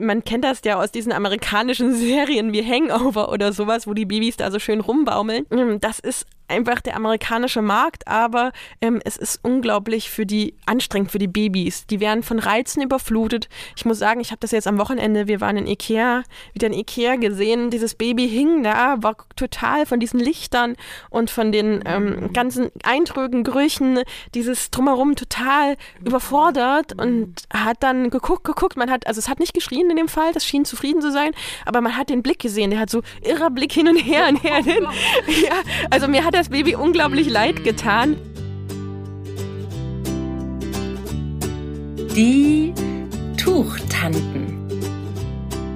man kennt das ja aus diesen amerikanischen Serien wie Hangover oder sowas, wo die Babys da so schön rumbaumeln. Ähm, das ist einfach der amerikanische Markt, aber ähm, es ist unglaublich für die anstrengend für die Babys. Die werden von Reizen überflutet. Ich muss sagen, ich habe das jetzt am Wochenende, wir waren in Ikea, wieder in Ikea gesehen. Dieses Baby hing da, war total von diesen Lichtern und von den ähm, ganzen Eindrücken, Gerüchen, dieses drumherum total überfordert und hat dann geguckt, geguckt. Man hat, also es hat nicht geschrien in dem Fall, das schien zufrieden zu sein, aber man hat den Blick gesehen. Der hat so irrer Blick hin und her und her. Hin. Ja, also mir hat er das Baby unglaublich leid getan. Die Tuchtanten.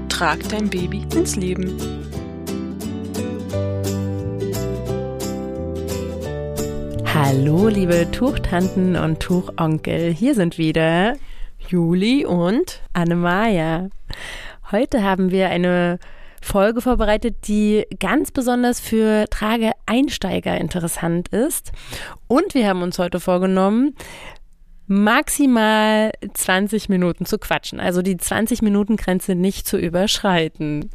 Trag dein Baby ins Leben. Hallo, liebe Tuchtanten und Tuchonkel. Hier sind wieder Juli und Annemaja. Heute haben wir eine Folge vorbereitet, die ganz besonders für Trageeinsteiger interessant ist. Und wir haben uns heute vorgenommen, maximal 20 Minuten zu quatschen, also die 20 Minuten Grenze nicht zu überschreiten.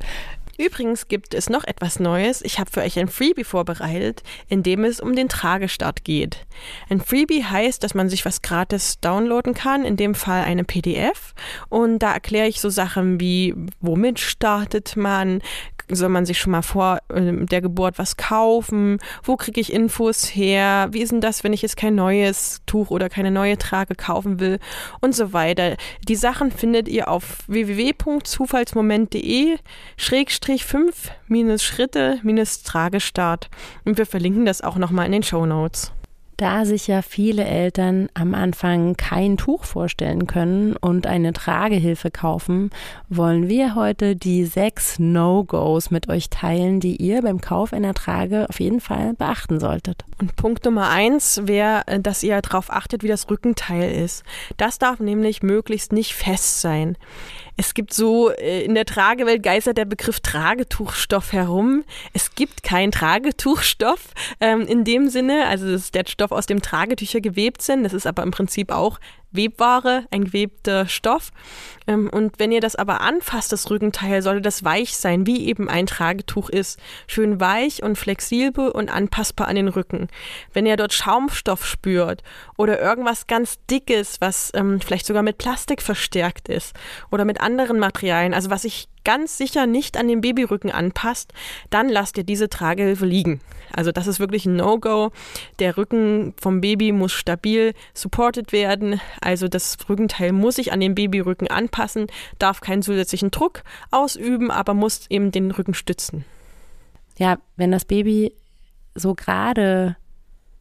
Übrigens gibt es noch etwas Neues. Ich habe für euch ein Freebie vorbereitet, in dem es um den Tragestart geht. Ein Freebie heißt, dass man sich was gratis downloaden kann, in dem Fall eine PDF. Und da erkläre ich so Sachen wie, womit startet man, soll man sich schon mal vor äh, der Geburt was kaufen? Wo kriege ich Infos her? Wie ist denn das, wenn ich jetzt kein neues Tuch oder keine neue Trage kaufen will? Und so weiter. Die Sachen findet ihr auf www.zufallsmoment.de schrägstrich 5 minus Schritte minus Tragestart. Und wir verlinken das auch nochmal in den Show Notes. Da sich ja viele Eltern am Anfang kein Tuch vorstellen können und eine Tragehilfe kaufen, wollen wir heute die sechs No-Gos mit euch teilen, die ihr beim Kauf einer Trage auf jeden Fall beachten solltet. Und Punkt Nummer eins wäre, äh, dass ihr darauf achtet, wie das Rückenteil ist. Das darf nämlich möglichst nicht fest sein. Es gibt so, äh, in der Tragewelt geistert der Begriff Tragetuchstoff herum. Es gibt keinen Tragetuchstoff ähm, in dem Sinne. Also das ist der Stoff, aus dem Tragetücher gewebt sind. Das ist aber im Prinzip auch Webware, ein gewebter Stoff. Ähm, und wenn ihr das aber anfasst, das Rückenteil, sollte das weich sein, wie eben ein Tragetuch ist. Schön weich und flexibel und anpassbar an den Rücken. Wenn ihr dort Schaumstoff spürt oder irgendwas ganz Dickes, was ähm, vielleicht sogar mit Plastik verstärkt ist oder mit anderen Materialien, also was sich ganz sicher nicht an den Babyrücken anpasst, dann lasst ihr diese Tragehilfe liegen. Also das ist wirklich ein No-Go. Der Rücken vom Baby muss stabil supported werden. Also das Rückenteil muss sich an den Babyrücken anpassen, darf keinen zusätzlichen Druck ausüben, aber muss eben den Rücken stützen. Ja, wenn das Baby so gerade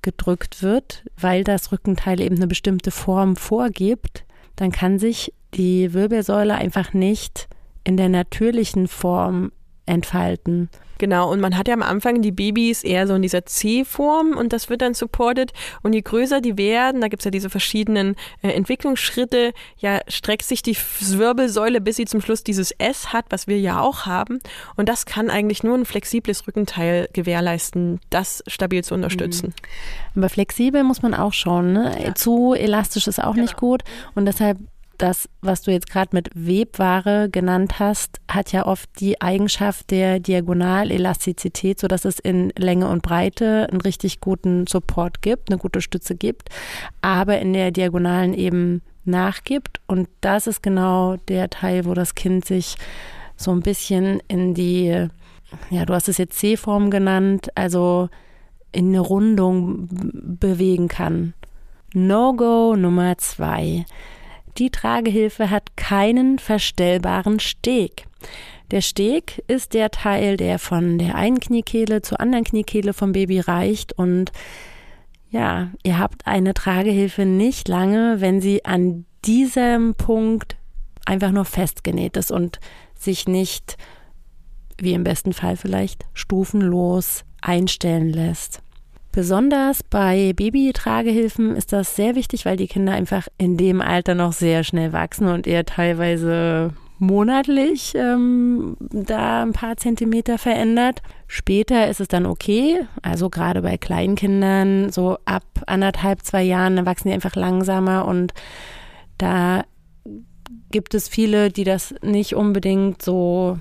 gedrückt wird, weil das Rückenteil eben eine bestimmte Form vorgibt, dann kann sich die Wirbelsäule einfach nicht in der natürlichen Form entfalten. Genau, und man hat ja am Anfang die Babys eher so in dieser C-Form und das wird dann supported. Und je größer die werden, da gibt es ja diese verschiedenen äh, Entwicklungsschritte, ja, streckt sich die Wirbelsäule, bis sie zum Schluss dieses S hat, was wir ja auch haben. Und das kann eigentlich nur ein flexibles Rückenteil gewährleisten, das stabil zu unterstützen. Mhm. Aber flexibel muss man auch schauen. Ne? Ja. Zu elastisch ist auch genau. nicht gut. Und deshalb das, was du jetzt gerade mit Webware genannt hast, hat ja oft die Eigenschaft der Diagonalelastizität, sodass es in Länge und Breite einen richtig guten Support gibt, eine gute Stütze gibt, aber in der Diagonalen eben nachgibt. Und das ist genau der Teil, wo das Kind sich so ein bisschen in die, ja, du hast es jetzt C-Form genannt, also in eine Rundung bewegen kann. No-Go Nummer zwei. Die Tragehilfe hat keinen verstellbaren Steg. Der Steg ist der Teil, der von der einen Kniekehle zur anderen Kniekehle vom Baby reicht und ja, ihr habt eine Tragehilfe nicht lange, wenn sie an diesem Punkt einfach nur festgenäht ist und sich nicht, wie im besten Fall vielleicht, stufenlos einstellen lässt. Besonders bei Babytragehilfen ist das sehr wichtig, weil die Kinder einfach in dem Alter noch sehr schnell wachsen und eher teilweise monatlich ähm, da ein paar Zentimeter verändert. Später ist es dann okay, also gerade bei kleinen Kindern, so ab anderthalb, zwei Jahren, dann wachsen die einfach langsamer und da gibt es viele, die das nicht unbedingt so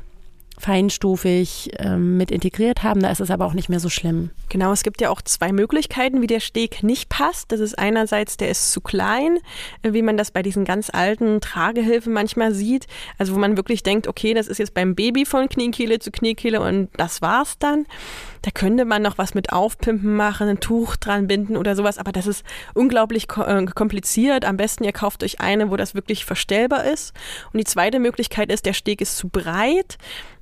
feinstufig ähm, mit integriert haben. Da ist es aber auch nicht mehr so schlimm. Genau, es gibt ja auch zwei Möglichkeiten, wie der Steg nicht passt. Das ist einerseits, der ist zu klein, äh, wie man das bei diesen ganz alten Tragehilfen manchmal sieht. Also wo man wirklich denkt, okay, das ist jetzt beim Baby von Kniekehle zu Kniekehle und das war's dann. Da könnte man noch was mit Aufpimpen machen, ein Tuch dran binden oder sowas, aber das ist unglaublich äh, kompliziert. Am besten ihr kauft euch eine, wo das wirklich verstellbar ist. Und die zweite Möglichkeit ist, der Steg ist zu breit.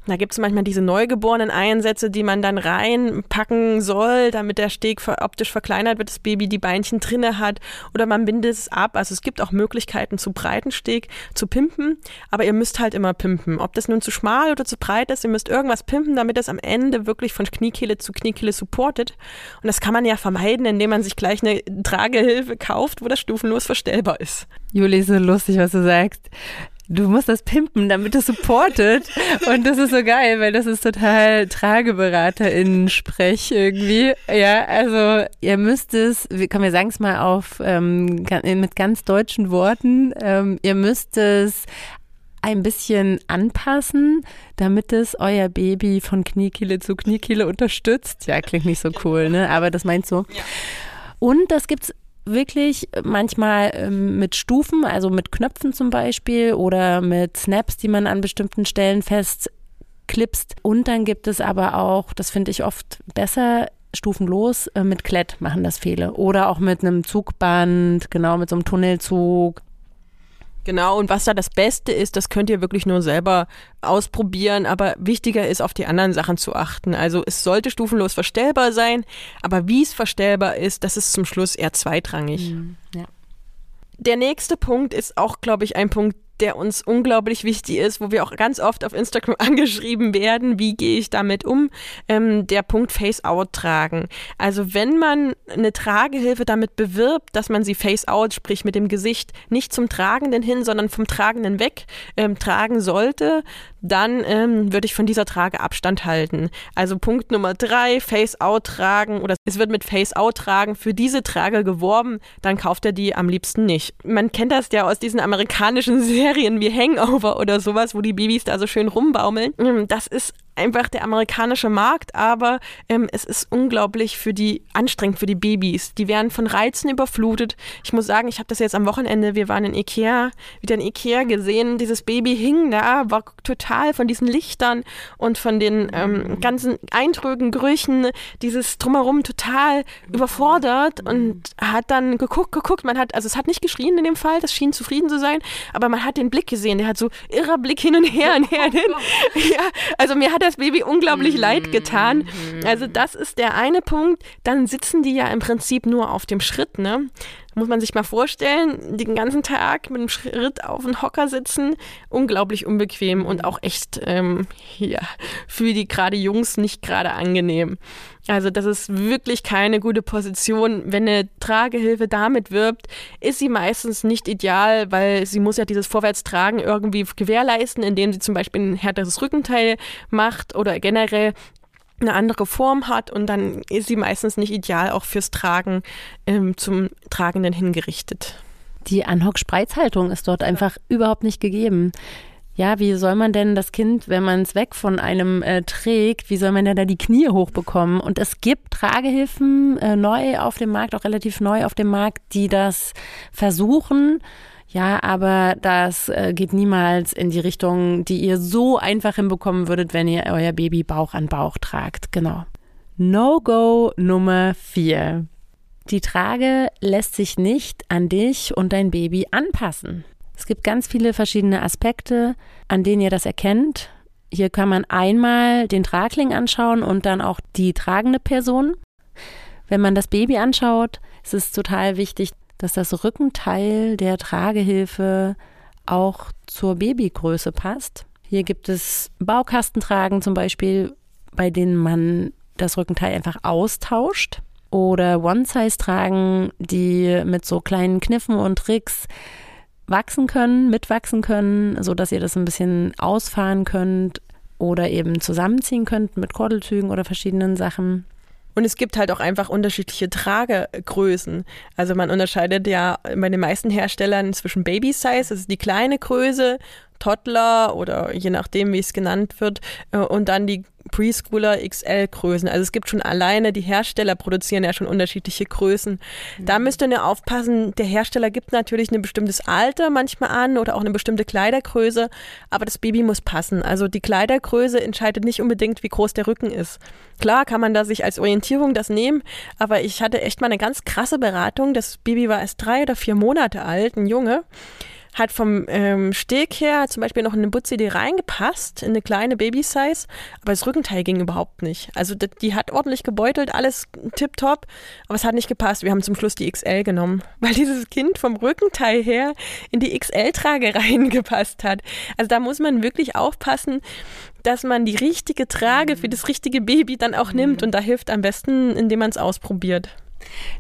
Da gibt es manchmal diese neugeborenen Einsätze, die man dann reinpacken soll, damit der Steg optisch verkleinert wird, das Baby die Beinchen drinne hat oder man bindet es ab. Also es gibt auch Möglichkeiten zu breiten Steg zu pimpen, aber ihr müsst halt immer pimpen. Ob das nun zu schmal oder zu breit ist, ihr müsst irgendwas pimpen, damit es am Ende wirklich von Kniekehle zu Kniekehle supportet. Und das kann man ja vermeiden, indem man sich gleich eine Tragehilfe kauft, wo das stufenlos verstellbar ist. Juli, so lustig, was du sagst du musst das pimpen, damit es supportet. Und das ist so geil, weil das ist total TrageberaterInnen-Sprech irgendwie. Ja, also ihr müsst es, komm, wir sagen es mal auf ähm, mit ganz deutschen Worten, ähm, ihr müsst es ein bisschen anpassen, damit es euer Baby von Kniekehle zu Kniekehle unterstützt. Ja, klingt nicht so cool, ne? Aber das meinst du. Ja. Und das gibt's wirklich manchmal ähm, mit Stufen, also mit Knöpfen zum Beispiel oder mit Snaps, die man an bestimmten Stellen festklipst. Und dann gibt es aber auch, das finde ich oft besser, stufenlos, äh, mit Klett machen das viele. Oder auch mit einem Zugband, genau, mit so einem Tunnelzug Genau, und was da das Beste ist, das könnt ihr wirklich nur selber ausprobieren, aber wichtiger ist, auf die anderen Sachen zu achten. Also es sollte stufenlos verstellbar sein, aber wie es verstellbar ist, das ist zum Schluss eher zweitrangig. Mhm, ja. Der nächste Punkt ist auch, glaube ich, ein Punkt, der uns unglaublich wichtig ist, wo wir auch ganz oft auf Instagram angeschrieben werden, wie gehe ich damit um, ähm, der Punkt Face-Out tragen. Also wenn man eine Tragehilfe damit bewirbt, dass man sie Face-Out, sprich mit dem Gesicht nicht zum Tragenden hin, sondern vom Tragenden weg ähm, tragen sollte, dann ähm, würde ich von dieser Trage Abstand halten. Also Punkt Nummer drei, Face-Out tragen oder es wird mit Face-Out tragen für diese Trage geworben, dann kauft er die am liebsten nicht. Man kennt das ja aus diesen amerikanischen Serien wie Hangover oder sowas, wo die Babys da so schön rumbaumeln. Ähm, das ist einfach der amerikanische Markt, aber ähm, es ist unglaublich für die anstrengend für die Babys. Die werden von Reizen überflutet. Ich muss sagen, ich habe das jetzt am Wochenende, wir waren in Ikea, wieder in Ikea gesehen, dieses Baby hing da, war total von diesen Lichtern und von den ähm, ganzen Eindrücken, Gerüchen, dieses drumherum total überfordert und hat dann geguckt, geguckt, man hat, also es hat nicht geschrien in dem Fall, das schien zufrieden zu sein, aber man hat den Blick gesehen, der hat so irrer Blick hin und her und her. ja, also mir hat das Baby unglaublich leid getan. Mhm. Also das ist der eine Punkt. Dann sitzen die ja im Prinzip nur auf dem Schritt, ne? Muss man sich mal vorstellen, den ganzen Tag mit dem Schritt auf dem Hocker sitzen, unglaublich unbequem und auch echt ähm, ja, für die gerade Jungs nicht gerade angenehm. Also das ist wirklich keine gute Position. Wenn eine Tragehilfe damit wirbt, ist sie meistens nicht ideal, weil sie muss ja dieses Vorwärtstragen irgendwie gewährleisten, indem sie zum Beispiel ein härteres Rückenteil macht oder generell eine andere Form hat und dann ist sie meistens nicht ideal auch fürs Tragen ähm, zum Tragenden hingerichtet. Die Anhock-Spreizhaltung ist dort einfach überhaupt nicht gegeben. Ja, wie soll man denn das Kind, wenn man es weg von einem äh, trägt, wie soll man denn da die Knie hochbekommen? Und es gibt Tragehilfen äh, neu auf dem Markt, auch relativ neu auf dem Markt, die das versuchen. Ja, aber das äh, geht niemals in die Richtung, die ihr so einfach hinbekommen würdet, wenn ihr euer Baby Bauch an Bauch tragt. Genau. No-Go Nummer vier. Die Trage lässt sich nicht an dich und dein Baby anpassen. Es gibt ganz viele verschiedene Aspekte, an denen ihr das erkennt. Hier kann man einmal den Tragling anschauen und dann auch die tragende Person. Wenn man das Baby anschaut, ist es total wichtig, dass das Rückenteil der Tragehilfe auch zur Babygröße passt. Hier gibt es Baukastentragen zum Beispiel, bei denen man das Rückenteil einfach austauscht. Oder One-Size-Tragen, die mit so kleinen Kniffen und Tricks wachsen können, mitwachsen können, so dass ihr das ein bisschen ausfahren könnt oder eben zusammenziehen könnt mit Kordelzügen oder verschiedenen Sachen. Und es gibt halt auch einfach unterschiedliche Tragegrößen. Also man unterscheidet ja bei den meisten Herstellern zwischen Baby Size, das ist die kleine Größe, Toddler oder je nachdem, wie es genannt wird, äh, und dann die Preschooler XL-Größen. Also es gibt schon alleine, die Hersteller produzieren ja schon unterschiedliche Größen. Mhm. Da müsst ihr aufpassen, der Hersteller gibt natürlich ein bestimmtes Alter manchmal an oder auch eine bestimmte Kleidergröße, aber das Baby muss passen. Also die Kleidergröße entscheidet nicht unbedingt, wie groß der Rücken ist. Klar kann man da sich als Orientierung das nehmen, aber ich hatte echt mal eine ganz krasse Beratung. Das Baby war erst drei oder vier Monate alt, ein Junge hat vom ähm, Steg her zum Beispiel noch in eine Butz-CD reingepasst, in eine kleine Baby-Size, aber das Rückenteil ging überhaupt nicht. Also die, die hat ordentlich gebeutelt, alles tipptopp, aber es hat nicht gepasst. Wir haben zum Schluss die XL genommen, weil dieses Kind vom Rückenteil her in die XL-Trage reingepasst hat. Also da muss man wirklich aufpassen, dass man die richtige Trage für das richtige Baby dann auch nimmt und da hilft am besten, indem man es ausprobiert.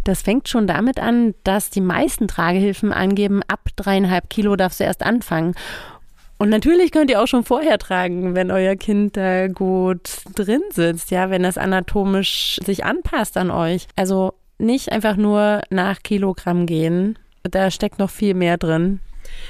Das fängt schon damit an, dass die meisten Tragehilfen angeben, ab dreieinhalb Kilo darfst du erst anfangen. Und natürlich könnt ihr auch schon vorher tragen, wenn euer Kind da gut drin sitzt, ja, wenn das anatomisch sich anpasst an euch. Also nicht einfach nur nach Kilogramm gehen. Da steckt noch viel mehr drin.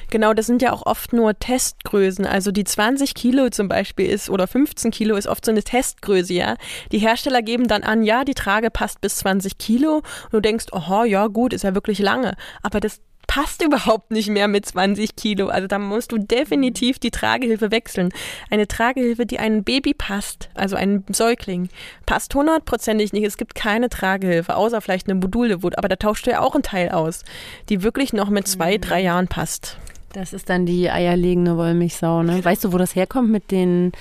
Genau, das sind ja auch oft nur Testgrößen. Also die 20 Kilo zum Beispiel ist oder 15 Kilo ist oft so eine Testgröße, ja. Die Hersteller geben dann an, ja, die Trage passt bis 20 Kilo und du denkst, aha, ja gut, ist ja wirklich lange. Aber das passt überhaupt nicht mehr mit 20 Kilo. Also da musst du definitiv die Tragehilfe wechseln. Eine Tragehilfe, die einem Baby passt, also einem Säugling, passt hundertprozentig nicht. Es gibt keine Tragehilfe, außer vielleicht eine Module, aber da tauscht du ja auch einen Teil aus, die wirklich noch mit zwei, drei mhm. Jahren passt. Das ist dann die eierlegende Wollmilchsau, ne? Weißt du, wo das herkommt mit den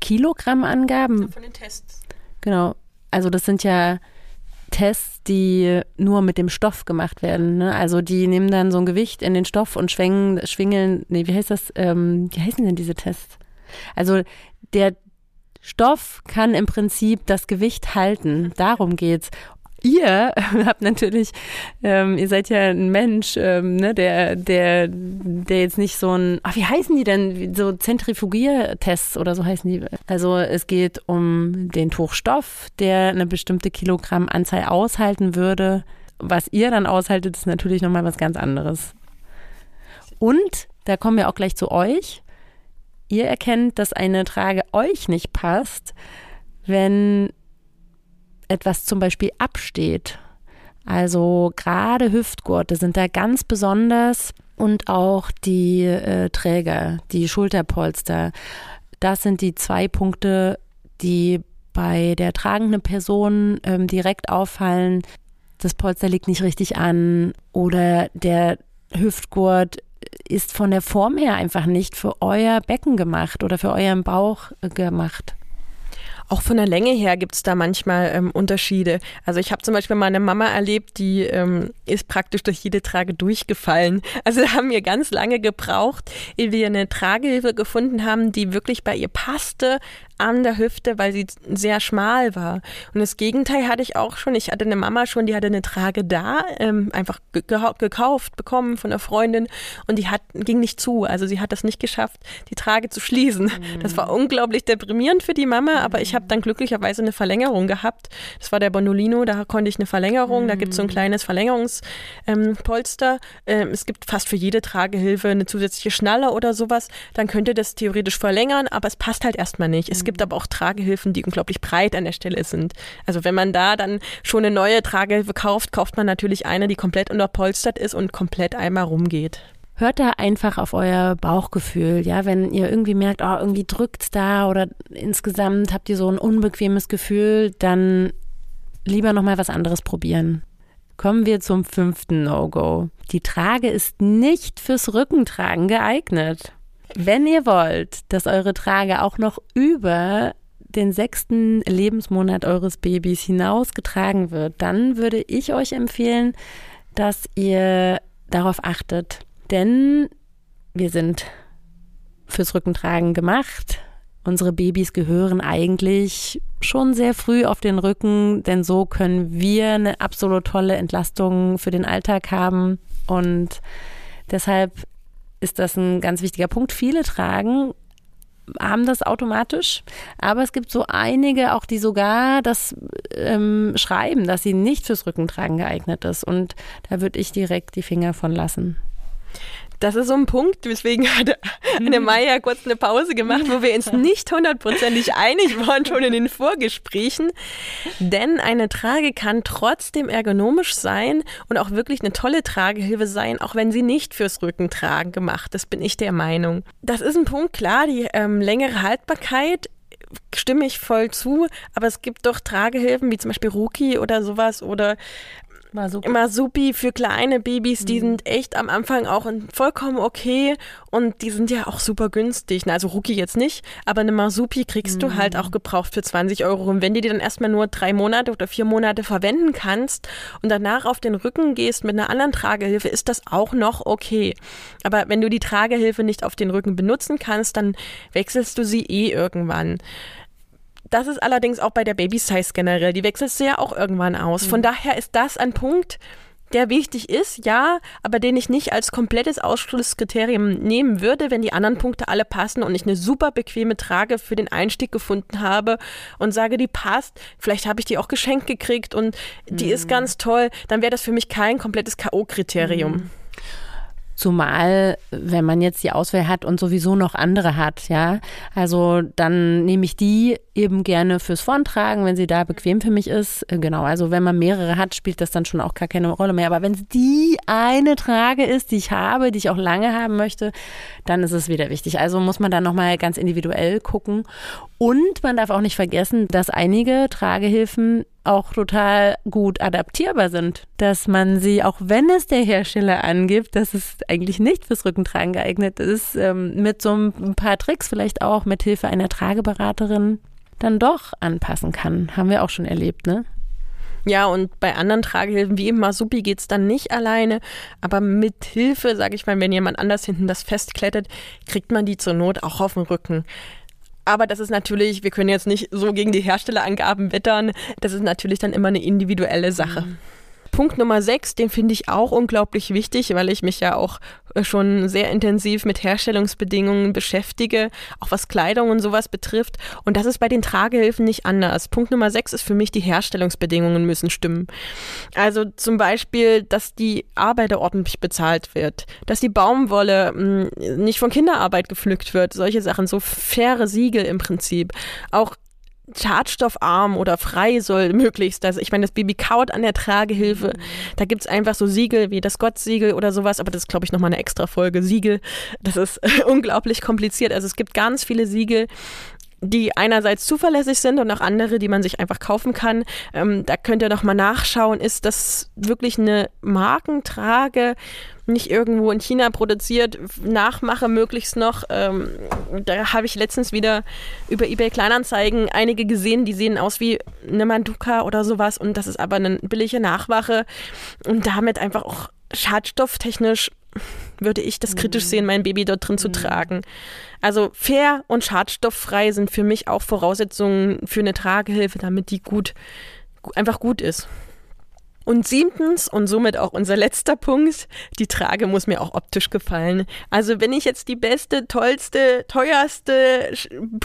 Kilogrammangaben? Von den Tests. Genau. Also das sind ja Tests, die nur mit dem Stoff gemacht werden. Ne? Also die nehmen dann so ein Gewicht in den Stoff und schwingen, schwingeln, nee, wie heißt das? Ähm, wie heißen denn diese Tests? Also der Stoff kann im Prinzip das Gewicht halten. Darum geht's ihr habt natürlich, ähm, ihr seid ja ein Mensch, ähm, ne, der, der, der jetzt nicht so ein, ach, wie heißen die denn? So Zentrifugiertests oder so heißen die. Also es geht um den Tuchstoff, der eine bestimmte Kilogrammanzahl aushalten würde. Was ihr dann aushaltet, ist natürlich nochmal was ganz anderes. Und da kommen wir auch gleich zu euch. Ihr erkennt, dass eine Trage euch nicht passt, wenn etwas zum Beispiel absteht. Also gerade Hüftgurte sind da ganz besonders und auch die äh, Träger, die Schulterpolster. Das sind die zwei Punkte, die bei der tragenden Person ähm, direkt auffallen. Das Polster liegt nicht richtig an oder der Hüftgurt ist von der Form her einfach nicht für euer Becken gemacht oder für euren Bauch gemacht. Auch von der Länge her gibt es da manchmal ähm, Unterschiede. Also ich habe zum Beispiel meine Mama erlebt, die ähm, ist praktisch durch jede Trage durchgefallen. Also haben wir ganz lange gebraucht, ehe wir eine Tragehilfe gefunden haben, die wirklich bei ihr passte, an der Hüfte, weil sie sehr schmal war. Und das Gegenteil hatte ich auch schon. Ich hatte eine Mama schon, die hatte eine Trage da, ähm, einfach gekauft, bekommen von einer Freundin und die hat, ging nicht zu. Also sie hat das nicht geschafft, die Trage zu schließen. Mhm. Das war unglaublich deprimierend für die Mama, aber ich habe dann glücklicherweise eine Verlängerung gehabt. Das war der Bonolino, da konnte ich eine Verlängerung, mhm. da gibt es so ein kleines Verlängerungspolster. Ähm, es gibt fast für jede Tragehilfe eine zusätzliche Schnalle oder sowas. Dann könnt ihr das theoretisch verlängern, aber es passt halt erstmal nicht. Es es gibt aber auch Tragehilfen, die unglaublich breit an der Stelle sind. Also wenn man da dann schon eine neue Tragehilfe kauft, kauft man natürlich eine, die komplett unterpolstert ist und komplett einmal rumgeht. Hört da einfach auf euer Bauchgefühl, ja, wenn ihr irgendwie merkt, oh, irgendwie drückt's da oder insgesamt habt ihr so ein unbequemes Gefühl, dann lieber nochmal was anderes probieren. Kommen wir zum fünften No-Go. Die Trage ist nicht fürs Rückentragen geeignet. Wenn ihr wollt, dass eure Trage auch noch über den sechsten Lebensmonat eures Babys hinaus getragen wird, dann würde ich euch empfehlen, dass ihr darauf achtet. Denn wir sind fürs Rückentragen gemacht. Unsere Babys gehören eigentlich schon sehr früh auf den Rücken, denn so können wir eine absolut tolle Entlastung für den Alltag haben. Und deshalb ist das ein ganz wichtiger Punkt. Viele tragen haben das automatisch. Aber es gibt so einige, auch die sogar das ähm, schreiben, dass sie nicht fürs Rückentragen geeignet ist. Und da würde ich direkt die Finger von lassen. Das ist so ein Punkt, weswegen hat Anne mhm. Meier kurz eine Pause gemacht, wo wir uns nicht hundertprozentig einig waren, schon in den Vorgesprächen. Denn eine Trage kann trotzdem ergonomisch sein und auch wirklich eine tolle Tragehilfe sein, auch wenn sie nicht fürs Rückentragen gemacht ist, bin ich der Meinung. Das ist ein Punkt, klar, die ähm, längere Haltbarkeit stimme ich voll zu, aber es gibt doch Tragehilfen wie zum Beispiel Ruki oder sowas oder Masupi. Masupi für kleine Babys, die mhm. sind echt am Anfang auch vollkommen okay und die sind ja auch super günstig. Also Ruki jetzt nicht, aber eine Masupi kriegst mhm. du halt auch gebraucht für 20 Euro. Und wenn du die dann erstmal nur drei Monate oder vier Monate verwenden kannst und danach auf den Rücken gehst mit einer anderen Tragehilfe, ist das auch noch okay. Aber wenn du die Tragehilfe nicht auf den Rücken benutzen kannst, dann wechselst du sie eh irgendwann. Das ist allerdings auch bei der Baby-Size generell. Die wechselst du ja auch irgendwann aus. Von mhm. daher ist das ein Punkt, der wichtig ist, ja, aber den ich nicht als komplettes Ausschlusskriterium nehmen würde, wenn die anderen Punkte alle passen und ich eine super bequeme Trage für den Einstieg gefunden habe und sage, die passt, vielleicht habe ich die auch geschenkt gekriegt und die mhm. ist ganz toll, dann wäre das für mich kein komplettes K.O.-Kriterium. Mhm. Zumal, wenn man jetzt die Auswahl hat und sowieso noch andere hat, ja. Also dann nehme ich die eben gerne fürs Vortragen, wenn sie da bequem für mich ist. Äh, genau, also wenn man mehrere hat, spielt das dann schon auch gar keine Rolle mehr. Aber wenn es die eine Trage ist, die ich habe, die ich auch lange haben möchte, dann ist es wieder wichtig. Also muss man da nochmal ganz individuell gucken. Und man darf auch nicht vergessen, dass einige Tragehilfen auch total gut adaptierbar sind, dass man sie, auch wenn es der Hersteller angibt, dass es eigentlich nicht fürs Rückentragen geeignet ist, ähm, mit so ein paar Tricks vielleicht auch mit Hilfe einer Trageberaterin dann doch anpassen kann. Haben wir auch schon erlebt, ne? Ja, und bei anderen Tragehilfen wie im Masupi geht es dann nicht alleine, aber mit Hilfe, sage ich mal, wenn jemand anders hinten das festklettert, kriegt man die zur Not auch auf den Rücken. Aber das ist natürlich, wir können jetzt nicht so gegen die Herstellerangaben wettern. Das ist natürlich dann immer eine individuelle Sache. Mhm. Punkt Nummer sechs, den finde ich auch unglaublich wichtig, weil ich mich ja auch äh, schon sehr intensiv mit Herstellungsbedingungen beschäftige, auch was Kleidung und sowas betrifft. Und das ist bei den Tragehilfen nicht anders. Punkt Nummer sechs ist für mich, die Herstellungsbedingungen müssen stimmen. Also zum Beispiel, dass die Arbeiter ordentlich bezahlt wird, dass die Baumwolle mh, hm, nicht von Kinderarbeit gepflückt wird, solche Sachen, so faire Siegel im Prinzip. Auch schadstoffarm oder frei soll möglichst. Also ich meine, das Baby kaut an der Tragehilfe. Mhm. Da gibt es einfach so Siegel wie das Gottsiegel oder sowas, aber das ist, glaube ich, nochmal eine extra Folge. Siegel, das ist unglaublich kompliziert. Also es gibt ganz viele Siegel, die einerseits zuverlässig sind und auch andere, die man sich einfach kaufen kann. Ähm, da könnt ihr noch mal nachschauen, ist das wirklich eine Markentrage nicht irgendwo in China produziert, nachmache möglichst noch. Ähm, da habe ich letztens wieder über eBay Kleinanzeigen einige gesehen, die sehen aus wie eine Manduka oder sowas und das ist aber eine billige Nachwache und damit einfach auch schadstofftechnisch würde ich das kritisch mhm. sehen, mein Baby dort drin zu mhm. tragen. Also fair und schadstofffrei sind für mich auch Voraussetzungen für eine Tragehilfe, damit die gut, einfach gut ist. Und siebtens und somit auch unser letzter Punkt, die Trage muss mir auch optisch gefallen. Also wenn ich jetzt die beste, tollste, teuerste,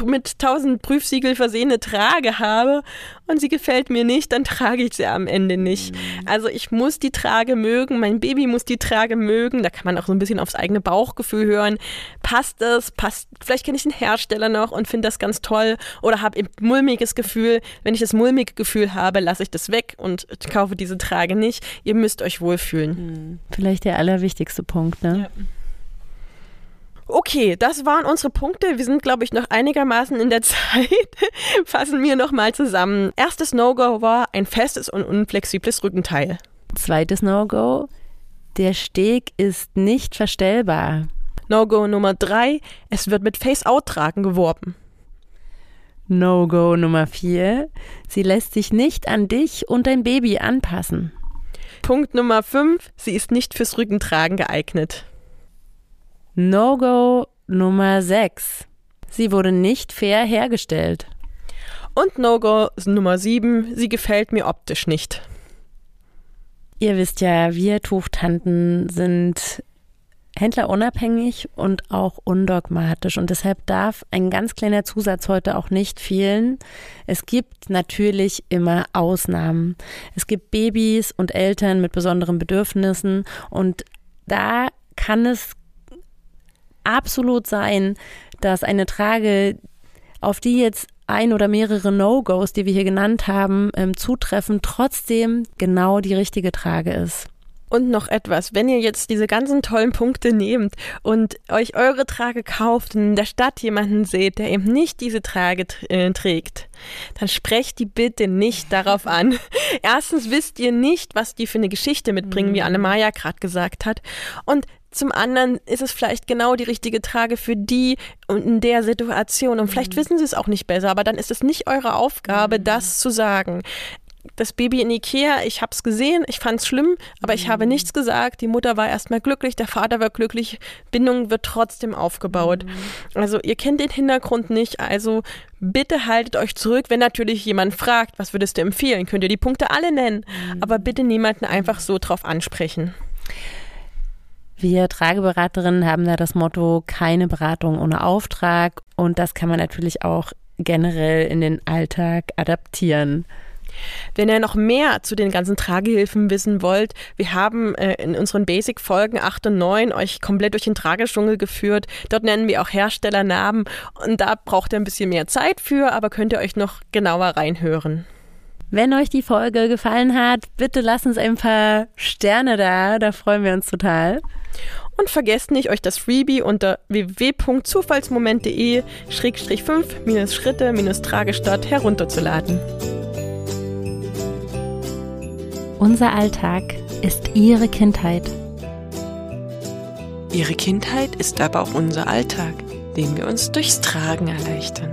mit tausend Prüfsiegel versehene Trage habe und sie gefällt mir nicht, dann trage ich sie am Ende nicht. Mhm. Also ich muss die Trage mögen, mein Baby muss die Trage mögen, da kann man auch so ein bisschen aufs eigene Bauchgefühl hören. Passt das? Passt, vielleicht kenne ich den Hersteller noch und finde das ganz toll oder habe ein mulmiges Gefühl. Wenn ich das mulmige Gefühl habe, lasse ich das weg und kaufe diese Trage nicht. Ihr müsst euch wohlfühlen. Hm. Vielleicht der allerwichtigste Punkt, ne? Ja. Okay, das waren unsere Punkte. Wir sind, glaube ich, noch einigermaßen in der Zeit. Fassen wir nochmal zusammen. Erstes No-Go war ein festes und unflexibles Rückenteil. Zweites No-Go, der Steg ist nicht verstellbar. No-Go Nummer drei, es wird mit Face-Out-Tragen geworben. No-Go Nummer 4. Sie lässt sich nicht an dich und dein Baby anpassen. Punkt Nummer 5. Sie ist nicht fürs Rückentragen geeignet. No-Go Nummer 6. Sie wurde nicht fair hergestellt. Und No-Go Nummer 7. Sie gefällt mir optisch nicht. Ihr wisst ja, wir Tuchtanten sind händlerunabhängig und auch undogmatisch. Und deshalb darf ein ganz kleiner Zusatz heute auch nicht fehlen. Es gibt natürlich immer Ausnahmen. Es gibt Babys und Eltern mit besonderen Bedürfnissen und da kann es absolut sein, dass eine Trage, auf die jetzt ein oder mehrere No-Gos, die wir hier genannt haben, ähm, zutreffen, trotzdem genau die richtige Trage ist. Und noch etwas, wenn ihr jetzt diese ganzen tollen Punkte nehmt und euch eure Trage kauft und in der Stadt jemanden seht, der eben nicht diese Trage äh, trägt, dann sprecht die bitte nicht darauf an. Erstens wisst ihr nicht, was die für eine Geschichte mitbringen, wie mhm. Anne-Maja gerade gesagt hat. Und zum anderen ist es vielleicht genau die richtige Trage für die und in der Situation. Und vielleicht mhm. wissen sie es auch nicht besser, aber dann ist es nicht eure Aufgabe, mhm. das zu sagen das Baby in Ikea, ich habe es gesehen, ich fand es schlimm, aber ich habe mhm. nichts gesagt. Die Mutter war erstmal glücklich, der Vater war glücklich, Bindung wird trotzdem aufgebaut. Mhm. Also ihr kennt den Hintergrund nicht, also bitte haltet euch zurück, wenn natürlich jemand fragt, was würdest du empfehlen, könnt ihr die Punkte alle nennen, mhm. aber bitte niemanden einfach so drauf ansprechen. Wir Trageberaterinnen haben da das Motto, keine Beratung ohne Auftrag und das kann man natürlich auch generell in den Alltag adaptieren. Wenn ihr noch mehr zu den ganzen Tragehilfen wissen wollt, wir haben äh, in unseren Basic-Folgen 8 und 9 euch komplett durch den Trageschungel geführt. Dort nennen wir auch Herstellernamen und da braucht ihr ein bisschen mehr Zeit für, aber könnt ihr euch noch genauer reinhören. Wenn euch die Folge gefallen hat, bitte lasst uns ein paar Sterne da, da freuen wir uns total. Und vergesst nicht, euch das Freebie unter www.zufallsmomente.de-5-Schritte-Tragestadt herunterzuladen. Unser Alltag ist Ihre Kindheit. Ihre Kindheit ist aber auch unser Alltag, den wir uns durchs Tragen erleichtern.